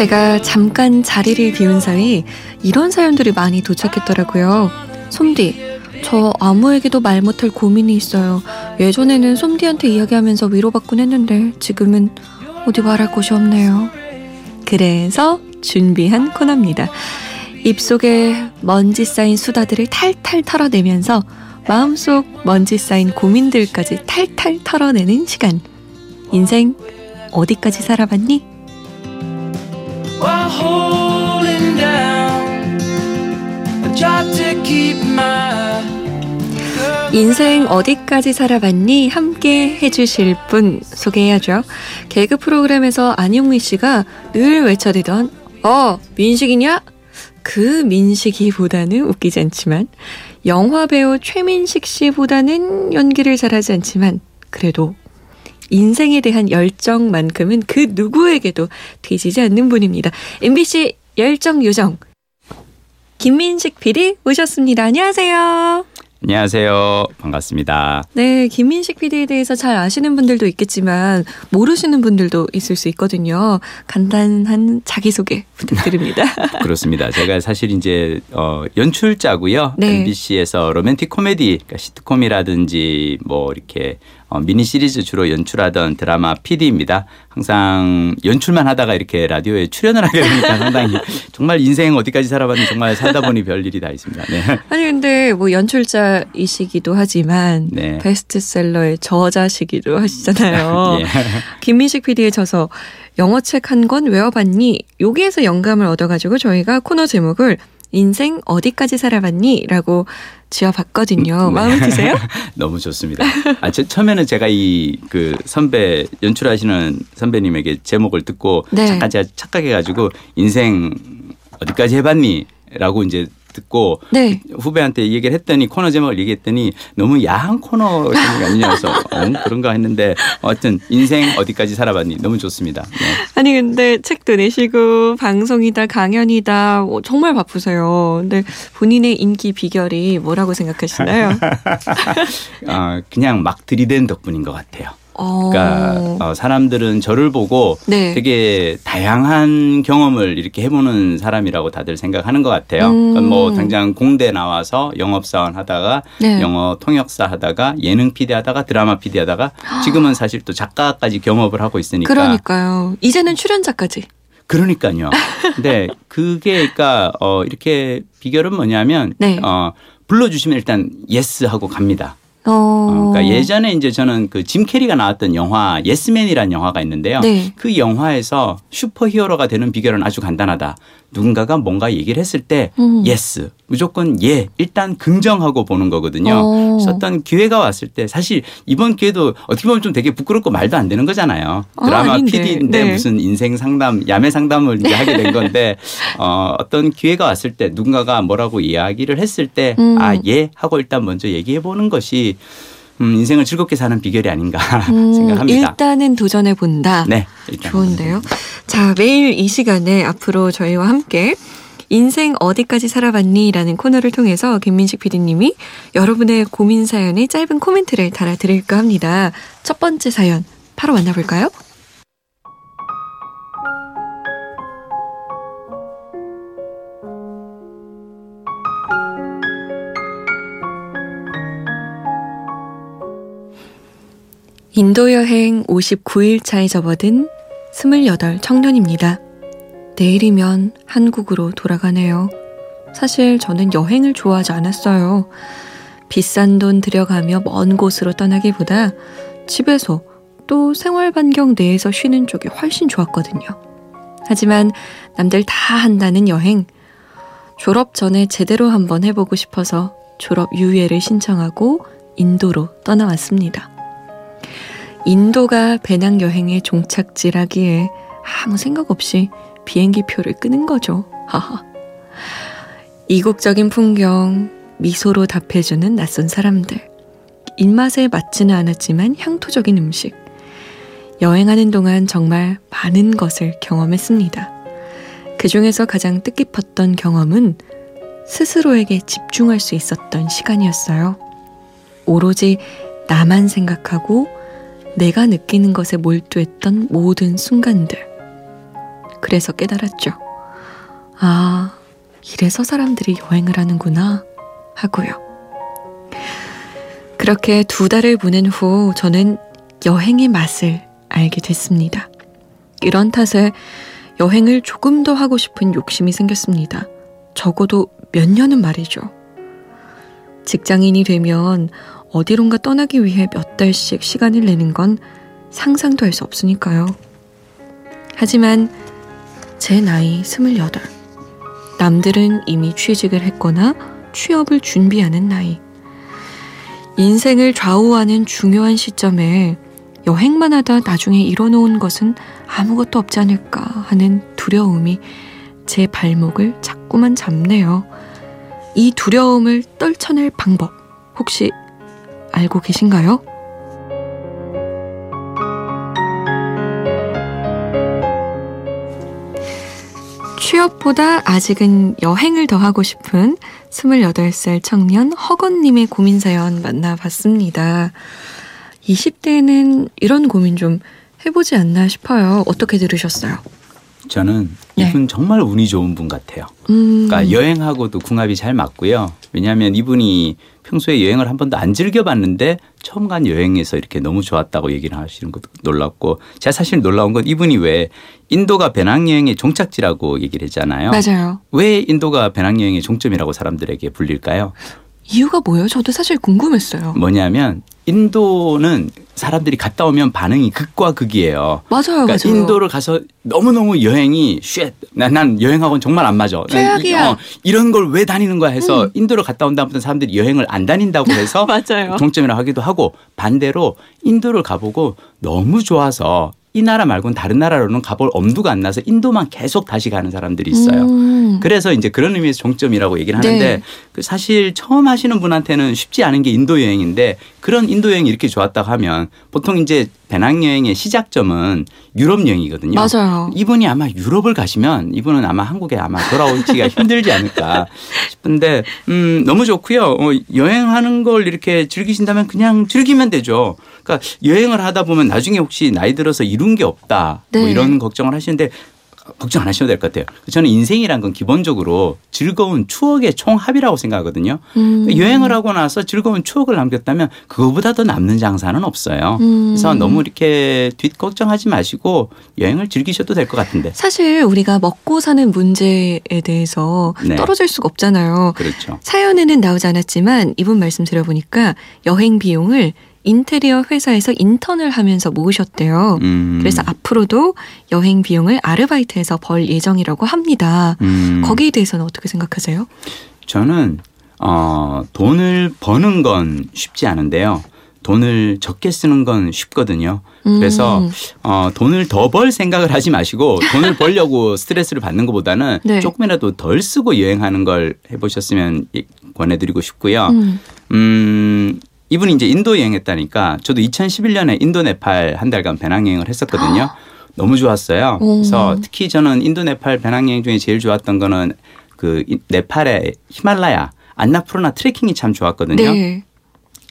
제가 잠깐 자리를 비운 사이 이런 사연들이 많이 도착했더라고요. 솜디, 저 아무에게도 말 못할 고민이 있어요. 예전에는 솜디한테 이야기하면서 위로받곤 했는데 지금은 어디 말할 곳이 없네요. 그래서 준비한 코너입니다. 입속에 먼지 쌓인 수다들을 탈탈 털어내면서 마음속 먼지 쌓인 고민들까지 탈탈 털어내는 시간. 인생 어디까지 살아봤니? 인생 어디까지 살아봤니? 함께 해주실 분 소개해야죠. 개그 프로그램에서 안용미 씨가 늘 외쳐대던 어 민식이냐? 그 민식이보다는 웃기지 않지만 영화 배우 최민식 씨보다는 연기를 잘하지 않지만 그래도 인생에 대한 열정만큼은 그 누구에게도 뒤지지 않는 분입니다. MBC 열정 요정 김민식 PD 오셨습니다. 안녕하세요. 안녕하세요. 반갑습니다. 네, 김민식 PD에 대해서 잘 아시는 분들도 있겠지만 모르시는 분들도 있을 수 있거든요. 간단한 자기소개 부탁드립니다. 그렇습니다. 제가 사실 이제 어 연출자고요. 네. MBC에서 로맨틱 코미디, 그러니까 시트콤이라든지 뭐 이렇게 어, 미니 시리즈 주로 연출하던 드라마 PD입니다. 항상 연출만 하다가 이렇게 라디오에 출연을 하게 되니까 상당히 정말 인생 어디까지 살아봤는지 정말 살다 보니 별일이 다 있습니다. 네. 아니 근데 뭐 연출자이시기도 하지만 네. 베스트셀러의 저자시기도 하시잖아요. 예. 김민식 PD의 저서 영어 책 한 권 외워봤니? 여기에서 영감을 얻어가지고 저희가 코너 제목을 인생 어디까지 살아봤니? 라고 지어봤거든요. 네. 마음에 드세요? 너무 좋습니다. 아, 저, 처음에는 제가 이 그 선배 연출하시는 선배님에게 제목을 듣고 네. 잠깐 제가 착각해가지고 인생 어디까지 해봤니? 라고 이제 듣고 네. 후배한테 얘기를 했더니 코너 제목을 얘기했더니 너무 야한 코너 제목이 아니냐서 어, 그런가 했는데 어쨌든 인생 어디까지 살아봤니 너무 좋습니다. 네. 아니 근데 책도 내시고 방송이다 강연이다 뭐 정말 바쁘세요. 근데 본인의 인기 비결이 뭐라고 생각하시나요? 아 그냥 막 들이댄 덕분인 것 같아요. 그러니까 어. 어, 사람들은 저를 보고 네. 되게 다양한 경험을 이렇게 해보는 사람이라고 다들 생각하는 것 같아요. 음. 그러니까 뭐 당장 공대 나와서 영업사원 하다가 네. 영어 통역사 하다가 예능 PD 하다가 드라마 PD 하다가 지금은 사실 또 작가까지 경험을 하고 있으니까. 그러니까요. 이제는 출연자까지. 그러니까요. 근데 그게 그러니까 어 이렇게 비결은 뭐냐면 네. 어 불러주시면 일단 yes 하고 갑니다. 어. 어. 그러니까 예전에 이제 저는 그 짐 캐리가 나왔던 영화 예스맨이라는 영화가 있는데요. 네. 그 영화에서 슈퍼히어로가 되는 비결은 아주 간단하다. 누군가가 뭔가 얘기를 했을 때 음. yes 무조건 예 일단 긍정하고 보는 거거든요. 어. 그래서 어떤 기회가 왔을 때 사실 이번 기회도 어떻게 보면 좀 되게 부끄럽고 말도 안 되는 거잖아요. 아, 드라마 아, PD인데 네. 무슨 인생 상담 야매 상담을 이제 하게 된 건데 어, 어떤 기회가 왔을 때 누군가가 뭐라고 이야기를 했을 때 아예 음. 하고 일단 먼저 얘기해 보는 것이 음, 인생을 즐겁게 사는 비결이 아닌가 음, 생각합니다. 일단은 도전해 본다. 네. 일단 좋은데요. 자, 매일 이 시간에 앞으로 저희와 함께 인생 어디까지 살아봤니? 라는 코너를 통해서 김민식 PD님이 여러분의 고민 사연에 짧은 코멘트를 달아드릴까 합니다. 첫 번째 사연 바로 만나볼까요? 인도 여행 59일 차에 접어든 28 청년입니다. 내일이면 한국으로 돌아가네요. 사실 저는 여행을 좋아하지 않았어요. 비싼 돈 들여가며 먼 곳으로 떠나기보다 집에서 또 생활 반경 내에서 쉬는 쪽이 훨씬 좋았거든요. 하지만 남들 다 한다는 여행, 졸업 전에 제대로 한번 해보고 싶어서 졸업 유예를 신청하고 인도로 떠나왔습니다. 인도가 배낭여행의 종착지라기에 아무 생각 없이 비행기 표를 끄는 거죠. 하하. 이국적인 풍경, 미소로 답해주는 낯선 사람들, 입맛에 맞지는 않았지만 향토적인 음식. 여행하는 동안 정말 많은 것을 경험했습니다. 그 중에서 가장 뜻깊었던 경험은 스스로에게 집중할 수 있었던 시간이었어요. 오로지 나만 생각하고 내가 느끼는 것에 몰두했던 모든 순간들. 그래서 깨달았죠. 아, 이래서 사람들이 여행을 하는구나 하고요. 그렇게 두 달을 보낸 후 저는 여행의 맛을 알게 됐습니다. 이런 탓에 여행을 조금 더 하고 싶은 욕심이 생겼습니다. 적어도 몇 년은 말이죠. 직장인이 되면 어디론가 떠나기 위해 몇 달씩 시간을 내는 건 상상도 할 수 없으니까요. 하지만 제 나이 28. 남들은 이미 취직을 했거나 취업을 준비하는 나이. 인생을 좌우하는 중요한 시점에 여행만 하다 나중에 이뤄놓은 것은 아무것도 없지 않을까 하는 두려움이 제 발목을 자꾸만 잡네요. 이 두려움을 떨쳐낼 방법 혹시 알고 계신가요? 취업보다 아직은 여행을 더 하고 싶은 28살 청년 허건님의 고민사연 만나봤습니다. 20대에는 이런 고민 좀 해보지 않나 싶어요. 어떻게 들으셨어요? 저는 네. 이분 네. 정말 운이 좋은 분 같아요. 음. 그러니까 여행하고도 궁합이 잘 맞고요. 왜냐하면 이분이 평소에 여행을 한 번도 안 즐겨봤는데 처음 간 여행에서 이렇게 너무 좋았다고 얘기를 하시는 것도 놀랍고 제가 사실 놀라운 건 이분이 왜 인도가 배낭여행의 종착지라고 얘기를 했잖아요. 맞아요. 왜 인도가 배낭여행의 종점이라고 사람들에게 불릴까요? 이유가 뭐예요? 저도 사실 궁금했어요. 뭐냐면 인도는 사람들이 갔다 오면 반응이 극과 극이에요. 맞아요, 그러니까 맞아요. 인도를 가서 너무 너무 여행이 shit. 난, 난 여행하고는 정말 안 맞아. 최악이야. 어, 이런 걸 왜 다니는 거야 해서 음. 인도를 갔다 온 다음부터 사람들이 여행을 안 다닌다고 해서 맞아요. 종점이라고 하기도 하고 반대로 인도를 가보고 너무 좋아서 이 나라 말고는 다른 나라로는 가볼 엄두가 안 나서 인도만 계속 다시 가는 사람들이 있어요. 음. 그래서 이제 그런 의미에서 종점이라고 얘기를 하는데 네. 그 사실 처음 하시는 분한테는 쉽지 않은 게 인도 여행인데 그런 인도 여행이 이렇게 좋았다고 하면 보통 이제 배낭여행의 시작점은 유럽 여행이거든요. 맞아요. 이분이 아마 유럽을 가시면 이분은 아마 한국에 아마 돌아오기가 힘들지 않을까 싶은데 음 너무 좋고요. 어, 여행하는 걸 이렇게 즐기신다면 그냥 즐기면 되죠. 그러니까 여행을 하다 보면 나중에 혹시 나이 들어서 이룬 게 없다 뭐 네. 뭐 이런 걱정을 하시는데 걱정 안 하셔도 될 것 같아요. 저는 인생이란 건 기본적으로 즐거운 추억의 총합이라고 생각하거든요. 음. 여행을 하고 나서 즐거운 추억을 남겼다면 그거보다 더 남는 장사는 없어요. 음. 그래서 너무 이렇게 뒷 걱정하지 마시고 여행을 즐기셔도 될 것 같은데. 사실 우리가 먹고 사는 문제에 대해서 네. 떨어질 수가 없잖아요. 그렇죠. 사연에는 나오지 않았지만 이분 말씀 들어보니까 여행 비용을 인테리어 회사에서 인턴을 하면서 모으셨대요. 음. 그래서 앞으로도 여행 비용을 아르바이트해서 벌 예정이라고 합니다. 음. 거기에 대해서는 어떻게 생각하세요? 저는 어, 돈을 버는 건 쉽지 않은데요. 돈을 적게 쓰는 건 쉽거든요. 그래서 음. 어, 돈을 더 벌 생각을 하지 마시고 돈을 벌려고 스트레스를 받는 것보다는 네. 조금이라도 덜 쓰고 여행하는 걸 해보셨으면 권해드리고 싶고요. 음, 음 이분이 이제 인도 여행했다니까 저도 2011년에 인도 네팔 한 달간 배낭여행을 했었거든요. 너무 좋았어요. 그래서 특히 저는 인도 네팔 배낭여행 중에 제일 좋았던 거는 그 네팔의 히말라야 안나푸르나 트레킹이 참 좋았거든요. 네.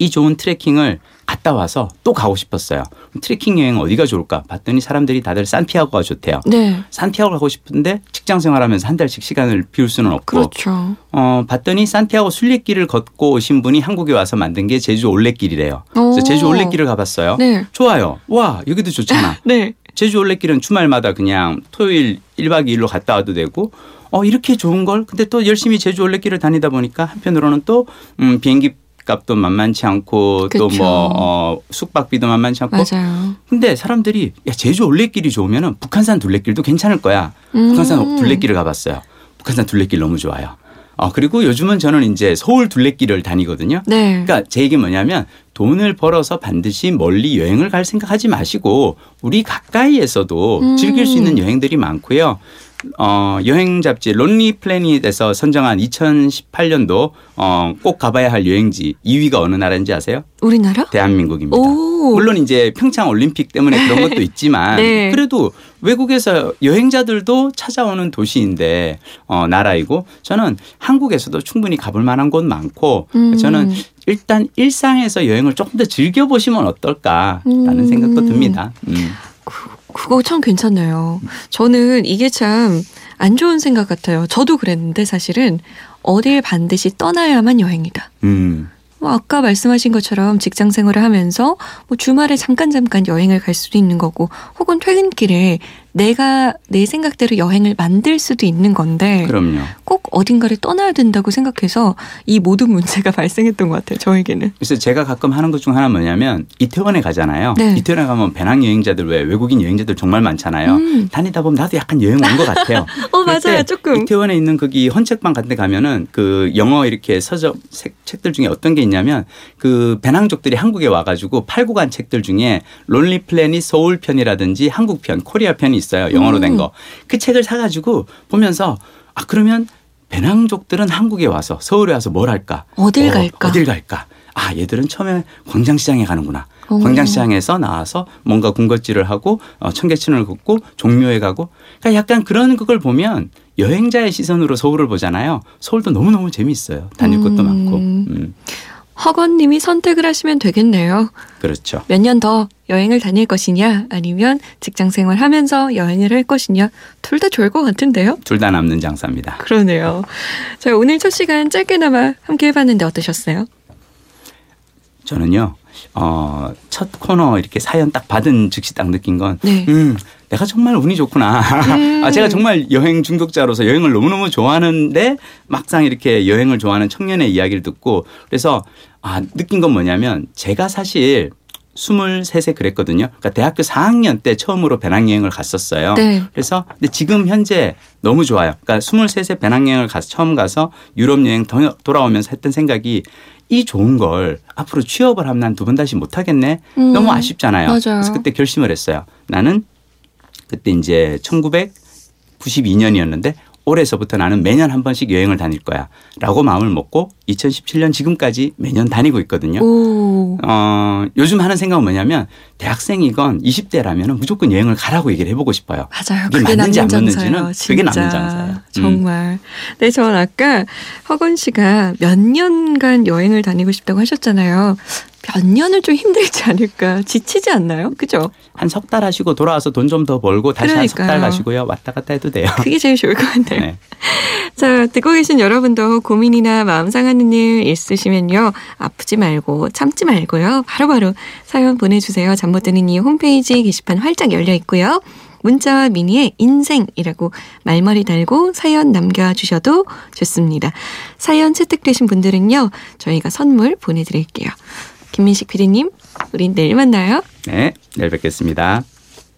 이 좋은 트레킹을 갔다 와서 또 가고 싶었어요. 트레킹 여행 어디가 좋을까 봤더니 사람들이 다들 산티아고가 좋대요. 네. 산티아고 가고 싶은데 직장 생활하면서 한 달씩 시간을 비울 수는 없고. 그렇죠. 어, 봤더니 산티아고 순례길을 걷고 오신 분이 한국에 와서 만든 게 제주 올레길이래요. 그래서 제주 올레길을 가봤어요. 네. 좋아요. 와 여기도 좋잖아. 네. 제주 올레길은 주말마다 그냥 토요일 1박 2일로 갔다 와도 되고 어 이렇게 좋은 걸 근데 또 열심히 제주 올레길을 다니다 보니까 한편으로는 또 음, 비행기 값도 만만치 않고 또 뭐 어, 숙박비도 만만치 않고. 맞아요. 근데 사람들이 야 제주 올레길이 좋으면은 북한산 둘레길도 괜찮을 거야. 음. 북한산 둘레길을 가봤어요. 북한산 둘레길 너무 좋아요. 어, 그리고 요즘은 저는 이제 서울 둘레길을 다니거든요. 네. 그러니까 제 얘기 뭐냐면 돈을 벌어서 반드시 멀리 여행을 갈 생각하지 마시고 우리 가까이에서도 음. 즐길 수 있는 여행들이 많고요. 어, 여행 잡지 론리 플래닛에서 선정한 2018년도 어, 꼭 가봐야 할 여행지 2위가 어느 나라인지 아세요? 우리나라? 대한민국입니다. 오. 물론 이제 평창 올림픽 때문에 그런 것도 있지만 네. 그래도 외국에서 여행자들도 찾아오는 도시인데 어, 나라이고 저는 한국에서도 충분히 가볼 만한 곳 많고 음. 저는 일단 일상에서 여행을 조금 더 즐겨보시면 어떨까라는 음. 생각도 듭니다. 음. 그거 참 괜찮네요. 저는 이게 참 안 좋은 생각 같아요. 저도 그랬는데 사실은 어딜 반드시 떠나야만 여행이다. 음. 뭐 아까 말씀하신 것처럼 직장 생활을 하면서 뭐 주말에 잠깐 잠깐 여행을 갈 수도 있는 거고 혹은 퇴근길에 내가 내 생각대로 여행을 만들 수도 있는 건데 그럼요. 꼭 어딘가를 떠나야 된다고 생각해서 이 모든 문제가 발생했던 것 같아요. 저에게는. 그래서 제가 가끔 하는 것 중 하나 뭐냐면 이태원에 가잖아요. 네. 이태원에 가면 배낭 여행자들 왜 외국인 여행자들 정말 많잖아요. 음. 다니다 보면 나도 약간 여행 온 것 같아요. 어 맞아요, 조금. 이태원에 있는 거기 헌책방 같은 데 가면은 그 영어 이렇게 서적 책들 중에 어떤 게 있냐면 그 배낭족들이 한국에 와가지고 팔고 간 책들 중에 론리 플래닛 서울 편이라든지 한국 편, 코리아 편이 있어요. 영어로 된 음. 거. 그 책을 사가지고 보면서 아 그러면 배낭족들은 한국에 와서 서울에 와서 뭘 할까? 어딜 어, 갈까? 어딜 갈까? 아 얘들은 처음에 광장시장에 가는구나. 오. 광장시장에서 나와서 뭔가 군것질을 하고 어, 청계천을 걷고 종묘에 가고 그러니까 약간 그런 그걸 보면 여행자의 시선으로 서울을 보잖아요. 서울도 너무너무 재미있어요. 다닐 음. 것도 많고. 음. 허건님이 선택을 하시면 되겠네요. 그렇죠. 몇 년 더 여행을 다닐 것이냐, 아니면 직장 생활 하면서 여행을 할 것이냐, 둘 다 좋을 것 같은데요? 둘 다 남는 장사입니다. 그러네요. 자, 오늘 첫 시간 짧게나마 함께 해봤는데 어떠셨어요? 저는요, 어, 첫 코너 이렇게 사연 딱 받은 즉시 딱 느낀 건, 네. 음, 내가 정말 운이 좋구나. 음. 아, 제가 정말 여행 중독자로서 여행을 너무너무 좋아하는데 막상 이렇게 여행을 좋아하는 청년의 이야기를 듣고 그래서 아, 느낀 건 뭐냐면 제가 사실 23세 그랬거든요. 그러니까 대학교 4학년 때 처음으로 배낭여행을 갔었어요. 네. 그래서 근데 지금 현재 너무 좋아요. 그러니까 23세 배낭여행을 가서 처음 가서 유럽 여행 돌아오면서 했던 생각이 이 좋은 걸 앞으로 취업을 하면 난 두 번 다시 못 하겠네. 음. 너무 아쉽잖아요. 맞아요. 그래서 그때 결심을 했어요. 나는 그때 이제 1992년이었는데 올해서부터 나는 매년 한 번씩 여행을 다닐 거야. 라고 마음을 먹고 2017년 지금까지 매년 다니고 있거든요. 오. 어, 요즘 하는 생각은 뭐냐면 대학생이건 20대라면 무조건 여행을 가라고 얘기를 해보고 싶어요. 맞아요. 그게 맞는지 안 맞는지는 그게 남는 장사예요. 음. 정말. 음. 네, 전 아까 허건 씨가 몇 년간 여행을 다니고 싶다고 하셨잖아요. 몇 년을 좀 힘들지 않을까 지치지 않나요? 그죠? 한 석 달 하시고 돌아와서 돈 좀 더 벌고 다시 한 석 달 가시고요. 왔다 갔다 해도 돼요. 그게 제일 좋을 것 같아요. 네. 자, 듣고 계신 여러분도 고민이나 마음 상하는 일 있으시면요. 아프지 말고 참지 말고요. 바로바로 바로 사연 보내주세요. 잠 못 드는 이 홈페이지 게시판 활짝 열려 있고요. 문자와 미니에 인생이라고 말머리 달고 사연 남겨주셔도 좋습니다. 사연 채택되신 분들은요. 저희가 선물 보내드릴게요. 김민식 PD님, 우린 내일 만나요. 네, 내일 뵙겠습니다.